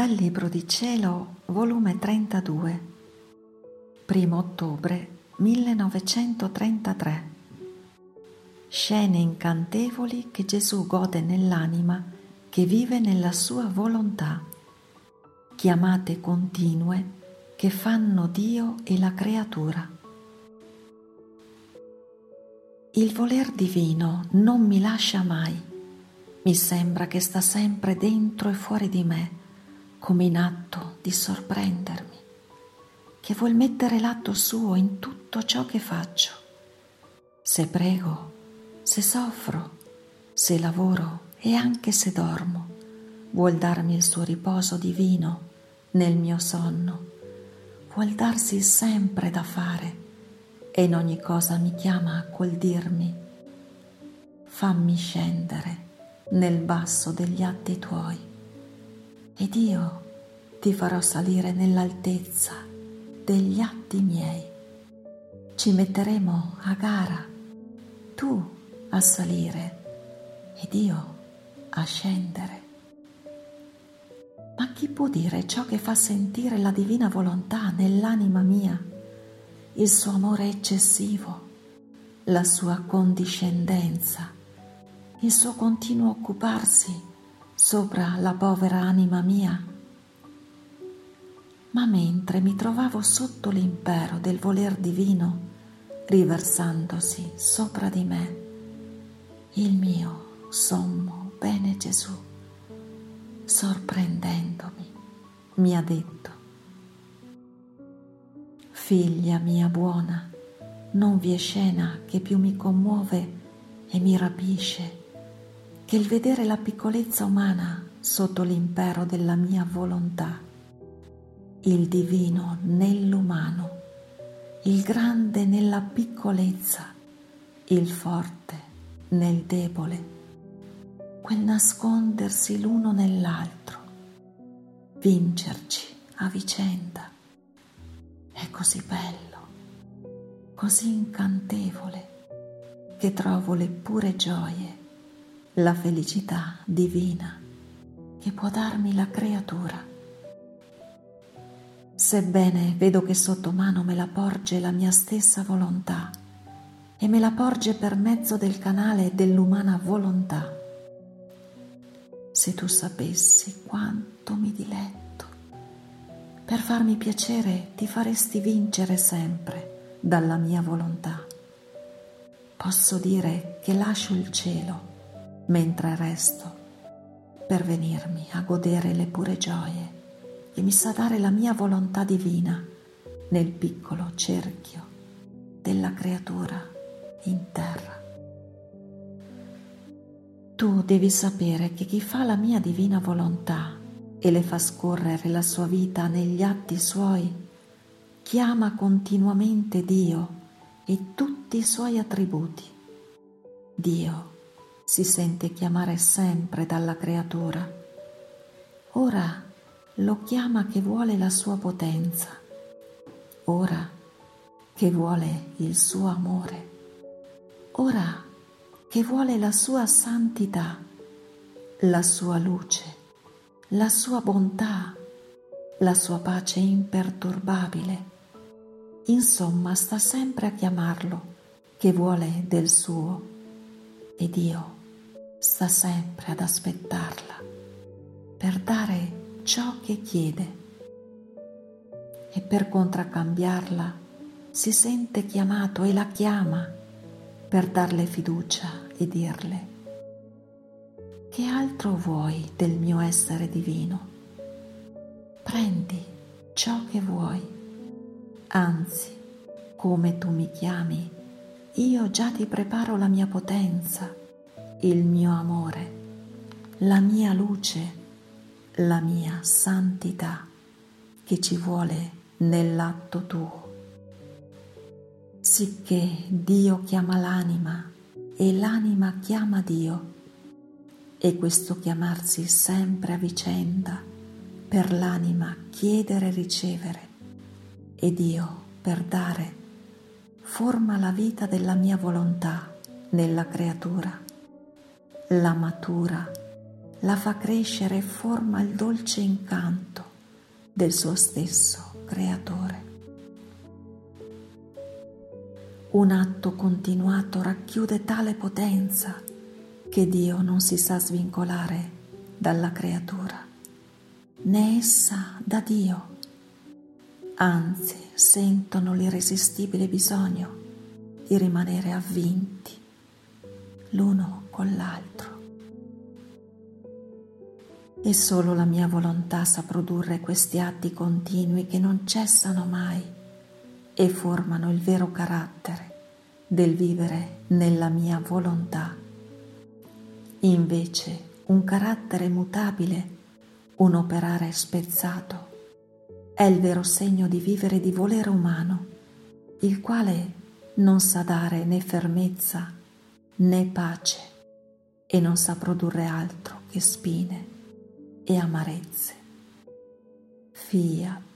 Dal Libro di Cielo, volume 32, 1 ottobre 1933. Scene incantevoli che Gesù gode nell'anima che vive nella sua volontà, chiamate continue che fanno Dio e la creatura. Il voler divino non mi lascia mai, mi sembra che sta sempre dentro e fuori di me come in atto di sorprendermi, che vuol mettere l'atto suo in tutto ciò che faccio. Se prego, se soffro, se lavoro e anche se dormo, vuol darmi il suo riposo divino nel mio sonno, vuol darsi sempre da fare e in ogni cosa mi chiama col dirmi fammi scendere nel basso degli atti tuoi ed io ti farò salire nell'altezza degli atti miei. Ci metteremo a gara, tu a salire ed io a scendere. Ma chi può dire ciò che fa sentire la divina volontà nell'anima mia, il suo amore eccessivo, la sua condiscendenza, il suo continuo occuparsi sopra la povera anima mia. Ma mentre mi trovavo sotto l'impero del voler divino, riversandosi sopra di me, il mio sommo bene Gesù, sorprendendomi, mi ha detto, Figlia mia buona, non vi è scena che più mi commuove e mi rapisce che il vedere la piccolezza umana sotto l'impero della mia volontà, il divino nell'umano, il grande nella piccolezza, il forte nel debole, quel nascondersi l'uno nell'altro, vincerci a vicenda. È così bello, così incantevole, che trovo le pure gioie la felicità divina che può darmi la creatura. Sebbene vedo che sotto mano me la porge la mia stessa volontà e me la porge per mezzo del canale dell'umana volontà. Se tu sapessi quanto mi diletto, per farmi piacere ti faresti vincere sempre dalla mia volontà. Posso dire che lascio il cielo mentre resto per venirmi a godere le pure gioie che mi sa dare la mia volontà divina nel piccolo cerchio della creatura in terra. Tu devi sapere che chi fa la mia divina volontà e le fa scorrere la sua vita negli atti suoi, chiama continuamente Dio e tutti i suoi attributi. Dio si sente chiamare sempre dalla creatura. Ora lo chiama che vuole la sua potenza, ora che vuole il suo amore, ora che vuole la sua santità, la sua luce, la sua bontà, la sua pace imperturbabile. Insomma, sta sempre a chiamarlo che vuole del suo ed io sta sempre ad aspettarla per dare ciò che chiede e per contraccambiarla si sente chiamato e la chiama per darle fiducia e dirle che altro vuoi del mio essere divino? Prendi ciò che vuoi, anzi, come tu mi chiami, io già ti preparo la mia potenza il mio amore, la mia luce, la mia santità che ci vuole nell'atto tuo. Sicché Dio chiama l'anima e l'anima chiama Dio e questo chiamarsi sempre a vicenda per l'anima chiedere e ricevere e Dio per dare forma la vita della mia volontà nella creatura la matura, la fa crescere e forma il dolce incanto del suo stesso creatore. Un atto continuato racchiude tale potenza che Dio non si sa svincolare dalla creatura, né essa da Dio. Anzi, sentono l'irresistibile bisogno di rimanere avvinti l'uno con l'altro. E solo la mia volontà sa produrre questi atti continui che non cessano mai e formano il vero carattere del vivere nella mia volontà. Invece un carattere mutabile, un operare spezzato, è il vero segno di vivere di volere umano, il quale non sa dare né fermezza né pace e non sa produrre altro che spine e amarezze. Fiat.